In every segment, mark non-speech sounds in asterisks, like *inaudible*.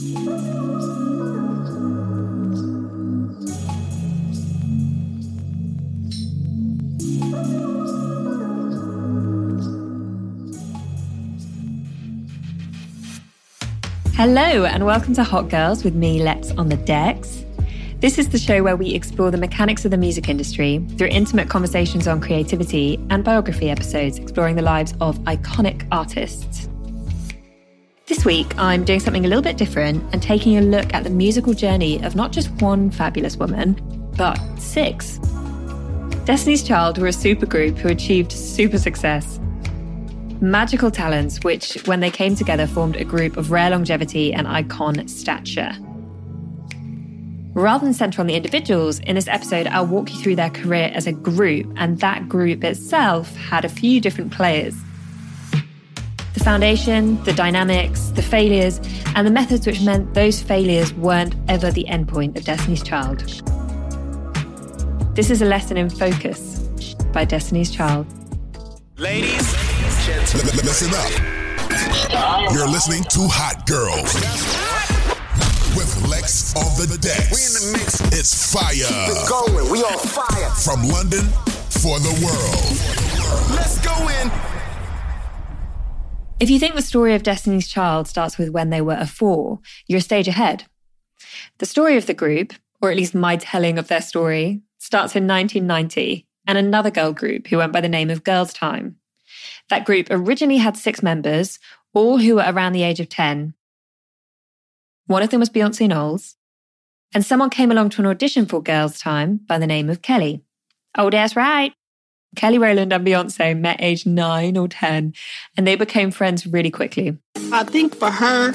Hello, and welcome to Hot Girls with me, Lex on the Decks. This is the show where we explore the mechanics of the music industry through intimate conversations on creativity and biography episodes exploring the lives of iconic artists. This week, I'm doing something a little bit different and taking a look at the musical journey of not just one fabulous woman, but six. Destiny's Child were a supergroup who achieved super success magical talents, which, when they came together, formed a group of rare longevity and icon stature. Rather than centre on the individuals, in this episode, I'll walk you through their career as a group, and that group itself had a few different players. The foundation, the dynamics, the failures, and the methods which meant those failures weren't ever the endpoint of Destiny's Child. This is a lesson in focus by Destiny's Child. Ladies, Listen up. You're listening to Hot Girls with Lex on the decks. We in the mix. It's fire. Keep it going. We on fire. From London for the world. Let's go in. If you think the story of Destiny's Child starts with when they were a four, you're a stage ahead. The story of the group, or at least my telling of their story, starts in 1990 and another girl group who went by the name of Girls Tyme. That group originally had six members, all who were around the age of 10. One of them was Beyonce Knowles, and someone came along to an audition for Girls Tyme by the name of Kelly. Oh, that's right. Kelly Rowland and Beyonce met age nine or 10, and they became friends really quickly. I think for her,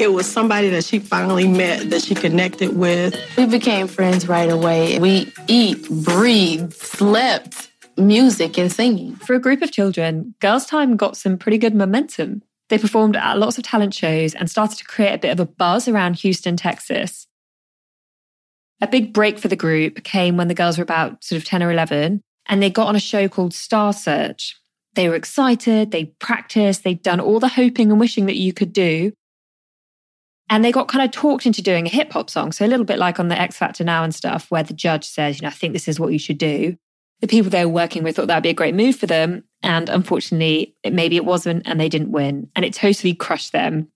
it was somebody that she finally met that she connected with. We became friends right away. We eat, breathe, slept music and singing. For a group of children, Girls Tyme got some pretty good momentum. They performed at lots of talent shows and started to create a bit of a buzz around Houston, Texas. A big break for the group came when the girls were about sort of 10 or 11, and they got on a show called Star Search. They were excited, they practiced, they'd done all the hoping and wishing that you could do. And they got kind of talked into doing a hip hop song. So a little bit like on the X Factor now and stuff, where the judge says, you know, I think this is what you should do the people they were working with thought that would be a great move for them. And unfortunately, it, maybe it wasn't, and they didn't win. And it totally crushed them.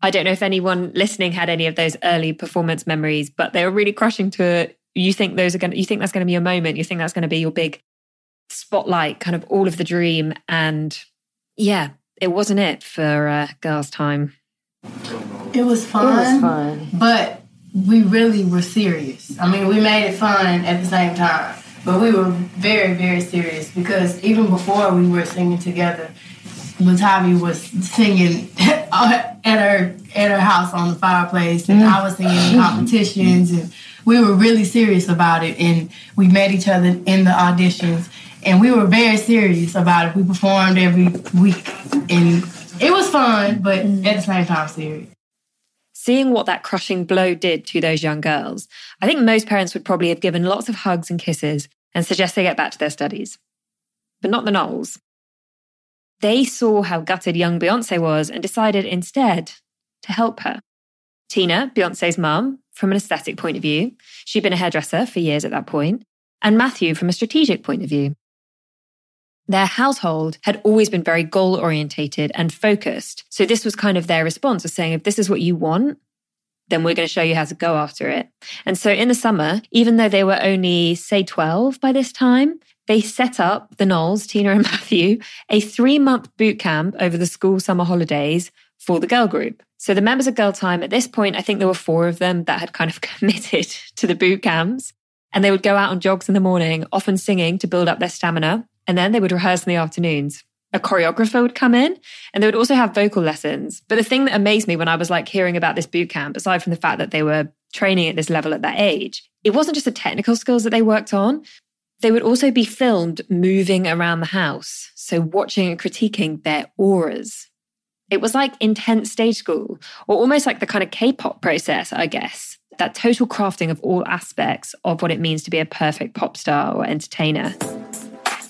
I don't know if anyone listening had any of those early performance memories, but they were really crushing to. You think those are going to, you think that's going to be your moment. You think that's going to be your big spotlight, kind of all of the dream. And yeah, it wasn't it for uh, Girls Tyme. It was fun. It was fun. But we really were serious. I mean, we made it fun at the same time. But we were very, very serious because even before we were singing together, Latavi was singing *laughs* at her at her house on the fireplace, and mm-hmm. I was singing in competitions, and we were really serious about it. And we met each other in the auditions, and we were very serious about it. We performed every week, and it was fun, but mm. at the same time, serious seeing what that crushing blow did to those young girls, I think most parents would probably have given lots of hugs and kisses and suggest they get back to their studies. But not the Knowles. They saw how gutted young Beyonce was and decided instead to help her. Tina, Beyonce's mum, from an aesthetic point of view, she'd been a hairdresser for years at that point, and Matthew from a strategic point of view. Their household had always been very goal orientated and focused. So this was kind of their response of saying, if this is what you want, then we're going to show you how to go after it. And so in the summer, even though they were only, say, 12 by this time, they set up the Knowles, Tina and *laughs* Matthew, a three month boot camp over the school summer holidays for the girl group. So the members of Girl Time, at this point, I think there were four of them that had kind of *laughs* committed to the boot camps. And they would go out on jogs in the morning, often singing to build up their stamina. And then they would rehearse in the afternoons. A choreographer would come in and they would also have vocal lessons. But the thing that amazed me when I was like hearing about this boot camp, aside from the fact that they were training at this level at that age, it wasn't just the technical skills that they worked on. They would also be filmed moving around the house. So watching and critiquing their auras. It was like intense stage school, or almost like the kind of K pop process, I guess. That total crafting of all aspects of what it means to be a perfect pop star or entertainer.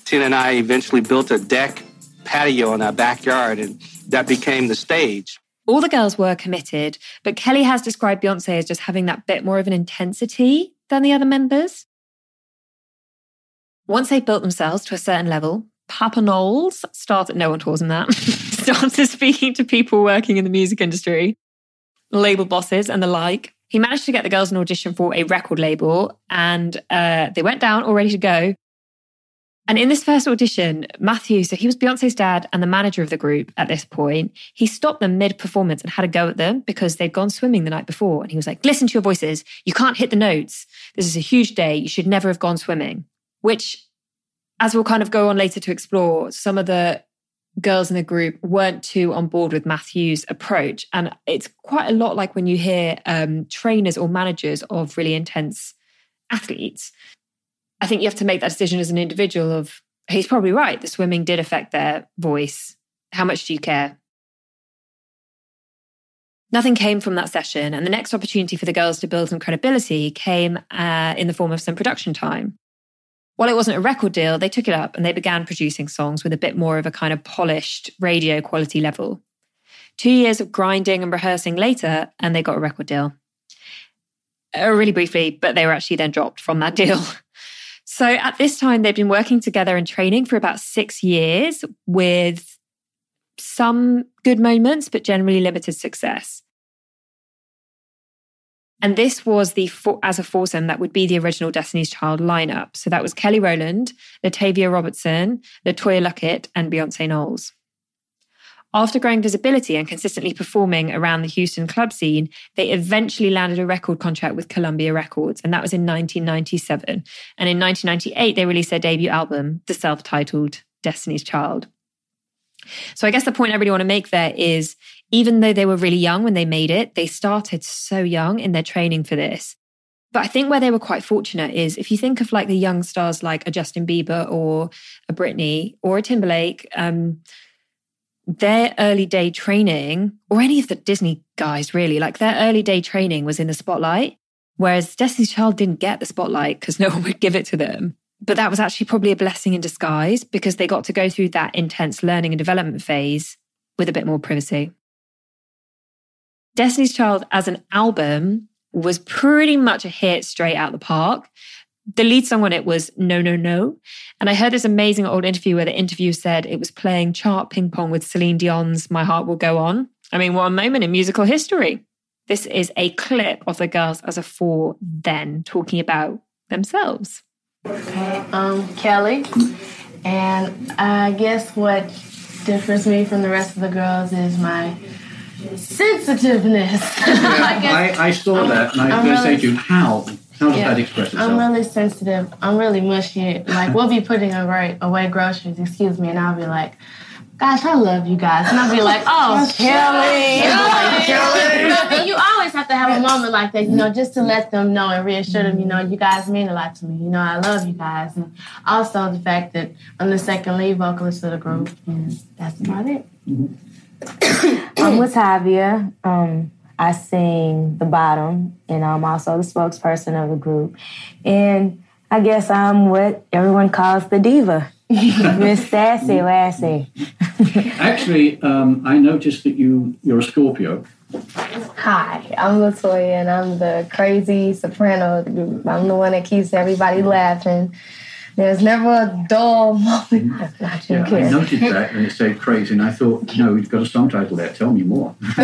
Tina and I eventually built a deck patio in our backyard, and that became the stage. All the girls were committed, but Kelly has described Beyonce as just having that bit more of an intensity than the other members. Once they built themselves to a certain level, Papa Knowles started, no one calls him that, *laughs* started speaking to people working in the music industry, label bosses and the like. He managed to get the girls an audition for a record label and uh, they went down all ready to go. And in this first audition, Matthew, so he was Beyonce's dad and the manager of the group at this point, he stopped them mid performance and had a go at them because they'd gone swimming the night before. And he was like, listen to your voices. You can't hit the notes. This is a huge day. You should never have gone swimming, which, as we'll kind of go on later to explore, some of the girls in the group weren't too on board with Matthew's approach. And it's quite a lot like when you hear um, trainers or managers of really intense athletes I think you have to make that decision as an individual of he's probably right. The swimming did affect their voice. How much do you care? Nothing came from that session, and the next opportunity for the girls to build some credibility came uh, in the form of some production time. While it wasn't a record deal, they took it up and they began producing songs with a bit more of a kind of polished radio quality level. Two years of grinding and rehearsing later, and they got a record deal. Uh, really briefly, but they were actually then dropped from that *laughs* deal. So at this time, they'd been working together and training for about six years with some good moments, but generally limited success. And this was the as a foursome that would be the original Destiny's Child lineup. So that was Kelly Rowland, Latavia Roberson, LeToya Luckett, and Beyonce Knowles. After growing visibility and consistently performing around the Houston club scene, they eventually landed a record contract with Columbia Records, and that was in 1997. And in 1998, they released their debut album, the self titled Destiny's Child. So I guess the point I really want to make there is even though they were really young when they made it, they started so young in their training for this. But I think where they were quite fortunate is if you think of like the young stars like a Justin Bieber or a Britney or a Timberlake, um, their early day training, or any of the Disney guys really, like their early day training was in the spotlight. Whereas Destiny's Child didn't get the spotlight because *laughs* no one would give it to them. But that was actually probably a blessing in disguise because they got to go through that intense learning and development phase with a bit more privacy. Destiny's Child as an album was pretty much a hit straight out the park the lead song on it was No, No, No. And I heard this amazing old interview where the interviewer said it was playing chart ping pong with Celine Dion's My Heart Will Go On. I mean, what a moment in musical history. This is a clip of the girls as a four then talking about themselves. Okay, um, Kelly. And I guess what differs me from the rest of the girls is my sensitiveness. *laughs* *laughs* I, I, I, saw that and I was going to say to you, how how does yeah. that express itself? I'm really sensitive. I'm really mushy. Like we'll be *laughs* putting away, away groceries, excuse me, and I'll be like, gosh, I love you guys. And I'll be like, oh, Kelly. Kelly. you always have to have a moment like that, you know, just to let them know and reassure them, you know, you guys mean a lot to me. You know, I love you guys. And also the fact that I'm the second lead vocalist of the group. And that's about it. Mm-hmm. *coughs* I'm with Tavia. Um, I sing the bottom, and I'm also the spokesperson of the group. And I guess I'm what everyone calls the diva. *laughs* Miss Sassy Lassie. *laughs* Actually, um, I noticed that you you're a Scorpio. Hi, I'm LeToya, and I'm the crazy soprano of the group. I'm the one that keeps everybody laughing there's never a dull moment. Mm. Not yeah, I noticed that when it said crazy, and I thought, no, you've got a song title there. Tell me more. *laughs* *laughs*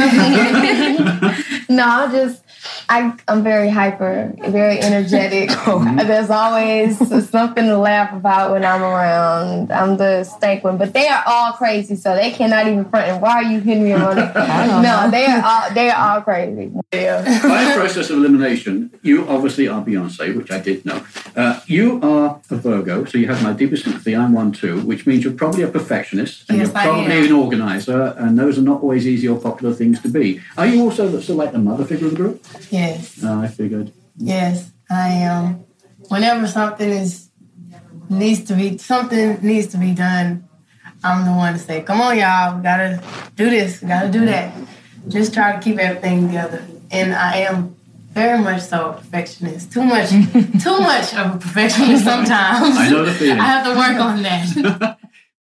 no, just I, I'm very hyper, very energetic. *laughs* There's always something to laugh about when I'm around. I'm the stank one, but they are all crazy, so they cannot even front. And why are you hitting me on it? *laughs* no, they are all they are all crazy. Yeah. By process of elimination, you obviously are Beyonce, which I did know. Uh, you are a Virgo, so you have my deepest sympathy. I'm one too, which means you're probably a perfectionist and yes, you're probably an organizer, and those are not always easy or popular things to be. Are you also the, so like the mother figure of the group? Yes. Oh, I figured. Yes, I am. Um, whenever something is needs to be something needs to be done, I'm the one to say, "Come on, y'all, we gotta do this, we gotta do that." Just try to keep everything together, and I am very much so a perfectionist. Too much, *laughs* too much of a perfectionist sometimes. I know the feeling. *laughs* I have to work on that.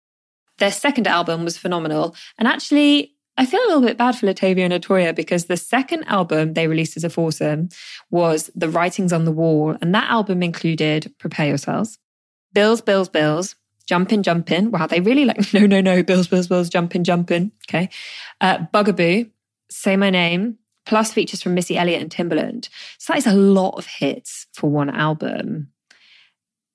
*laughs* Their second album was phenomenal, and actually I feel a little bit bad for Latavia and LeToya because the second album they released as a foursome was The Writing's on the Wall. And that album included Prepare Yourselves, Bills, Bills, Bills, Jumpin', Jumpin'. Wow, they really like, *laughs* no, no, no, Bills, Bills, Bills, Jumpin', Jumpin'. Okay. Uh, Bugaboo, Say My Name, plus features from Missy Elliott and Timbaland. So that is a lot of hits for one album.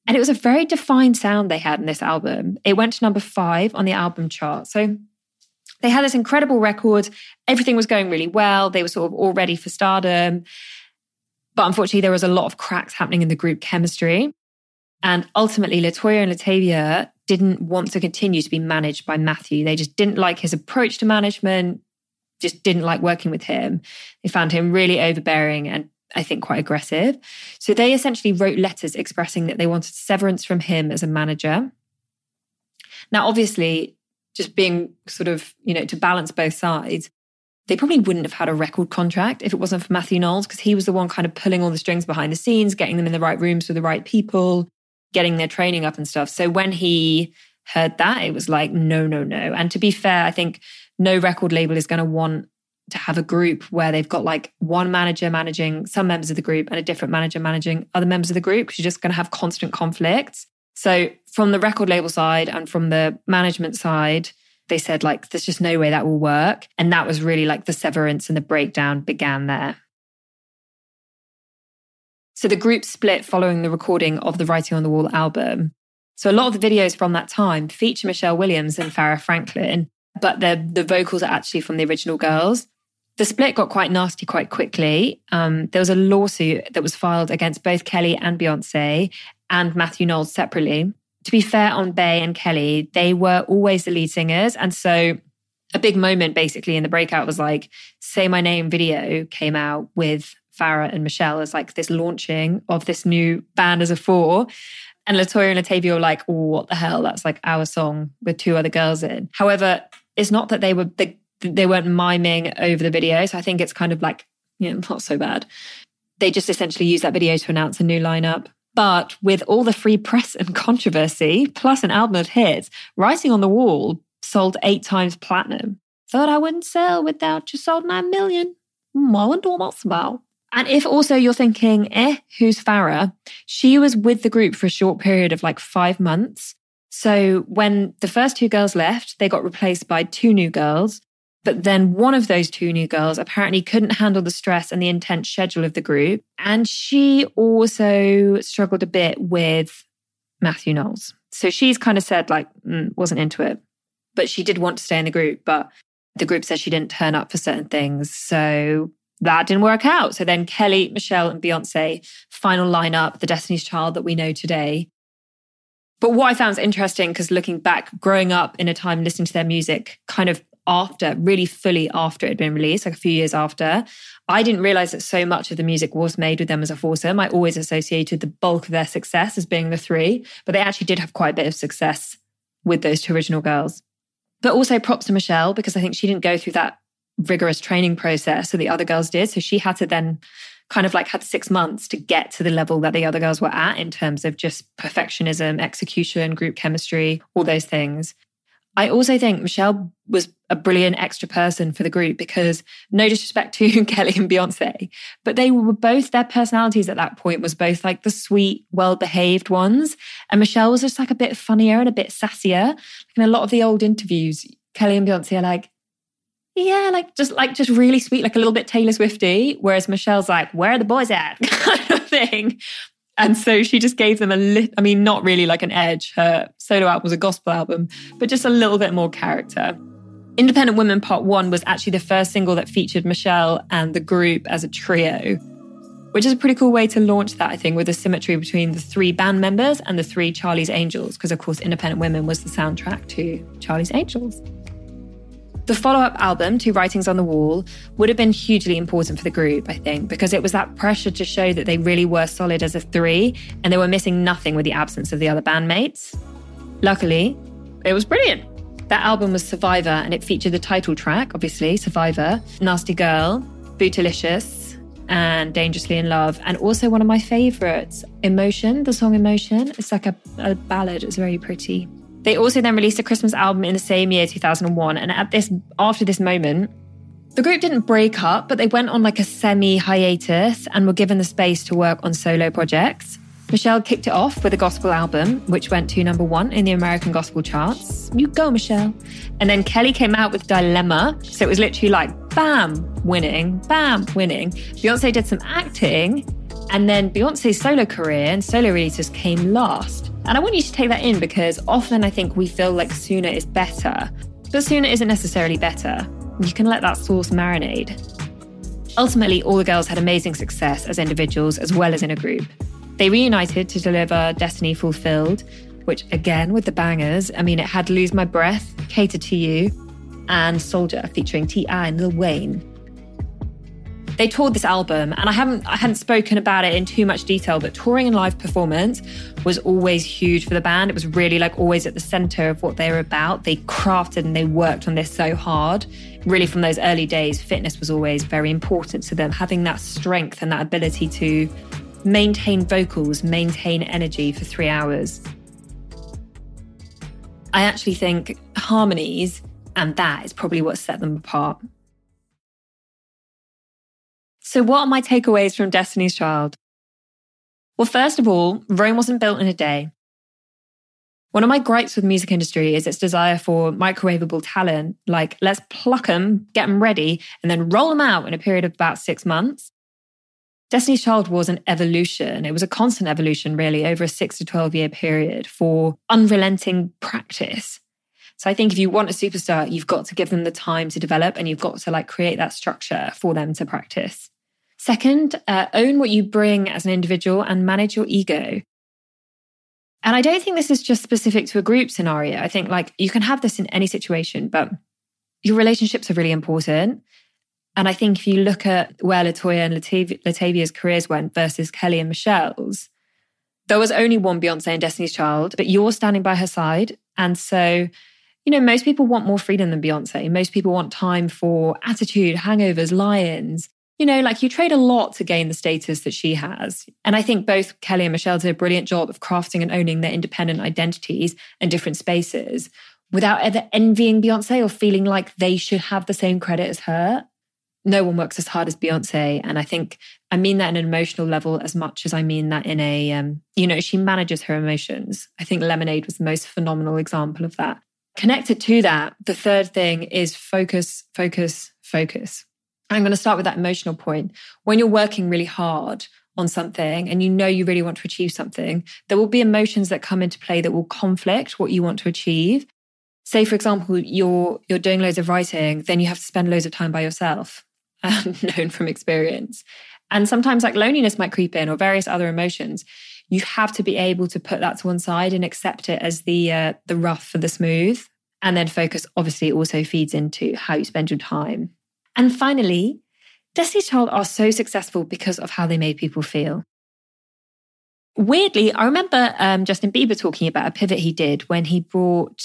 And it was a very defined sound they had in this album. It went to number five on the album chart. So they had this incredible record. Everything was going really well. They were sort of all ready for stardom. But unfortunately, there was a lot of cracks happening in the group chemistry. And ultimately, LeToya and Latavia didn't want to continue to be managed by Matthew. They just didn't like his approach to management, just didn't like working with him. They found him really overbearing and I think quite aggressive. So they essentially wrote letters expressing that they wanted severance from him as a manager. Now, obviously, just being sort of, you know, to balance both sides, they probably wouldn't have had a record contract if it wasn't for Matthew Knowles, because he was the one kind of pulling all the strings behind the scenes, getting them in the right rooms with the right people, getting their training up and stuff. So when he heard that, it was like, no, no, no. And to be fair, I think no record label is going to want to have a group where they've got like one manager managing some members of the group and a different manager managing other members of the group because you're just going to have constant conflicts. So from the record label side and from the management side, they said like there's just no way that will work and that was really like the severance and the breakdown began there. So the group split following the recording of the Writing on the Wall album. So a lot of the videos from that time feature Michelle Williams and Farrah Franklin, but the the vocals are actually from the original girls. The split got quite nasty quite quickly. Um, there was a lawsuit that was filed against both Kelly and Beyonce and Matthew Knowles separately. To be fair on Bey and Kelly, they were always the lead singers. And so a big moment basically in the breakout was like, Say My Name video came out with Farrah and Michelle as like this launching of this new band as a four. And LeToya and Latavia were like, oh, what the hell? That's like our song with two other girls in. However, it's not that they were they, they weren't miming over the video. So I think it's kind of like, you know, not so bad. They just essentially used that video to announce a new lineup. But with all the free press and controversy, plus an album of hits, Writing on the Wall sold eight times platinum. Thought I wouldn't sell without you sold nine million. I wonder what that's about. And if also you're thinking, eh, who's Farrah? She was with the group for a short period of like five months. So when the first two girls left, they got replaced by two new girls. But then one of those two new girls apparently couldn't handle the stress and the intense schedule of the group. And she also struggled a bit with Matthew Knowles. So she's kind of said, like, mm, wasn't into it. But she did want to stay in the group. But the group said she didn't turn up for certain things. So that didn't work out. So then Kelly, Michelle, and Beyonce, final lineup, the Destiny's Child that we know today. But what I found interesting, because looking back, growing up in a time listening to their music kind of after, really fully after it had been released, like a few years after, I didn't realize that so much of the music was made with them as a foursome. I always associated the bulk of their success as being the three, but they actually did have quite a bit of success with those two original girls. But also props to Michelle, because I think she didn't go through that rigorous training process that the other girls did. So she had to then kind of like had six months to get to the level that the other girls were at in terms of just perfectionism, execution, group chemistry, all those things. I also think Michelle was a brilliant extra person for the group because no disrespect to *laughs* Kelly and Beyonce, but they were both their personalities at that point was both like the sweet, well-behaved ones. And Michelle was just like a bit funnier and a bit sassier. In a lot of the old interviews, Kelly and Beyonce are like, yeah, like just like just really sweet, like a little bit Taylor Swifty. Whereas Michelle's like, where are the boys at? *laughs* kind of thing. And so she just gave them a little, I mean, not really like an edge. Her solo album was a gospel album, but just a little bit more character. Independent Women Part One was actually the first single that featured Michelle and the group as a trio, which is a pretty cool way to launch that, I think, with the symmetry between the three band members and the three Charlie's Angels, because of course, Independent Women was the soundtrack to Charlie's Angels. The follow up album, to Writing's on the Wall, would have been hugely important for the group, I think, because it was that pressure to show that they really were solid as a three and they were missing nothing with the absence of the other bandmates. Luckily, it was brilliant. That album was Survivor and it featured the title track, obviously, Survivor, Nasty Girl, Bootylicious, and Dangerously in Love, and also one of my favorites, Emotion, the song Emotion. It's like a, a ballad, it's very pretty. They also then released a Christmas album in the same year, 2001. And at this, after this moment, the group didn't break up, but they went on like a semi hiatus and were given the space to work on solo projects. Michelle kicked it off with a gospel album, which went to number one in the American gospel charts. You go, Michelle. And then Kelly came out with Dilemma. So it was literally like, bam, winning, bam, winning. Beyonce did some acting. And then Beyonce's solo career and solo releases came last. And I want you to take that in because often I think we feel like sooner is better, but sooner isn't necessarily better. You can let that sauce marinate. Ultimately, all the girls had amazing success as individuals as well as in a group. They reunited to deliver Destiny Fulfilled, which again, with the bangers, I mean, it had Lose My Breath, Cater to You, and Soldier featuring T.I. and Lil Wayne. They toured this album, and I haven't I hadn't spoken about it in too much detail, but touring and live performance was always huge for the band. It was really like always at the center of what they were about. They crafted and they worked on this so hard. Really, from those early days, fitness was always very important to them. Having that strength and that ability to maintain vocals, maintain energy for three hours. I actually think harmonies and that is probably what set them apart. So, what are my takeaways from Destiny's Child? Well, first of all, Rome wasn't built in a day. One of my gripes with music industry is its desire for microwavable talent, like let's pluck them, get them ready, and then roll them out in a period of about six months. Destiny's Child was an evolution. It was a constant evolution, really, over a six to 12 year period for unrelenting practice. So I think if you want a superstar, you've got to give them the time to develop and you've got to like create that structure for them to practice. Second, uh, own what you bring as an individual and manage your ego. And I don't think this is just specific to a group scenario. I think like you can have this in any situation, but your relationships are really important. And I think if you look at where LeToya and Latav- Latavia's careers went versus Kelly and Michelle's, there was only one Beyonce and Destiny's Child, but you're standing by her side. And so, you know, most people want more freedom than Beyonce. Most people want time for attitude, hangovers, lions. You know, like you trade a lot to gain the status that she has. And I think both Kelly and Michelle did a brilliant job of crafting and owning their independent identities and different spaces without ever envying Beyonce or feeling like they should have the same credit as her no one works as hard as Beyonce. And I think I mean that in an emotional level as much as I mean that in a, um, you know, she manages her emotions. I think Lemonade was the most phenomenal example of that. Connected to that, the third thing is focus, focus, focus. I'm going to start with that emotional point. When you're working really hard on something and you know you really want to achieve something, there will be emotions that come into play that will conflict what you want to achieve. Say, for example, you're you're doing loads of writing, then you have to spend loads of time by yourself *laughs* um, known from experience. And sometimes like loneliness might creep in or various other emotions. You have to be able to put that to one side and accept it as the uh, the rough for the smooth. And then focus obviously also feeds into how you spend your time. And finally, Destiny's Child are so successful because of how they made people feel. Weirdly, I remember um, Justin Bieber talking about a pivot he did when he brought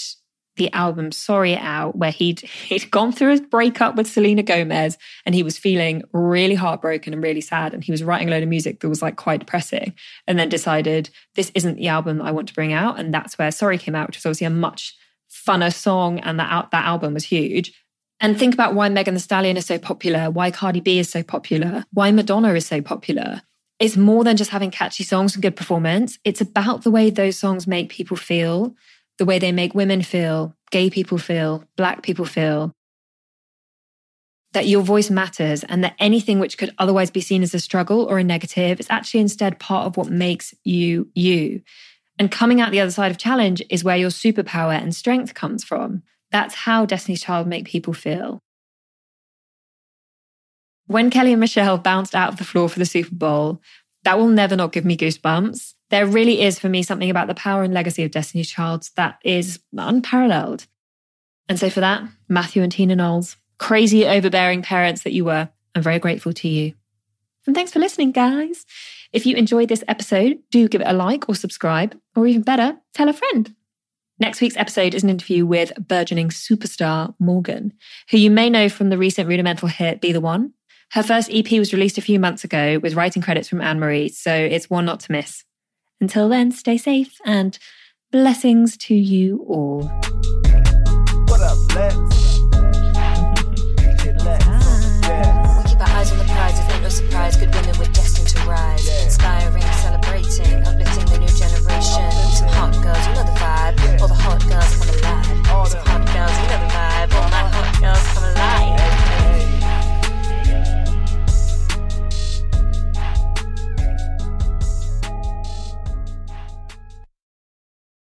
the album Sorry out, where he'd he'd gone through his breakup with Selena Gomez and he was feeling really heartbroken and really sad. And he was writing a load of music that was like quite depressing. And then decided this isn't the album that I want to bring out. And that's where Sorry came out, which was obviously a much funner song. And that that album was huge. And think about why Megan Thee Stallion is so popular, why Cardi B is so popular, why Madonna is so popular. It's more than just having catchy songs and good performance. It's about the way those songs make people feel the way they make women feel, gay people feel, black people feel, that your voice matters and that anything which could otherwise be seen as a struggle or a negative is actually instead part of what makes you you. And coming out the other side of challenge is where your superpower and strength comes from. That's how Destiny's Child make people feel. When Kelly and Michelle bounced out of the floor for the Super Bowl, that will never not give me goosebumps there really is for me something about the power and legacy of Destiny's Child that is unparalleled. And so for that, Matthew and Tina Knowles, crazy overbearing parents that you were, I'm very grateful to you. And thanks for listening, guys. If you enjoyed this episode, do give it a like or subscribe, or even better, tell a friend. Next week's episode is an interview with burgeoning superstar Morgan, who you may know from the recent Rudimental hit Be the One. Her first EP was released a few months ago with writing credits from Anne Marie, so it's one not to miss. Until then, stay safe and blessings to you all. What up, Lex? Lex. Ah. We keep our eyes on the prize, it's no surprise. Good women were destined to rise, yeah. inspiring, celebrating, uplifting the new generation. Some hot girls, vibe. All the hot girls come alive. All the hot girls, you know the vibe. All my hot girls come alive.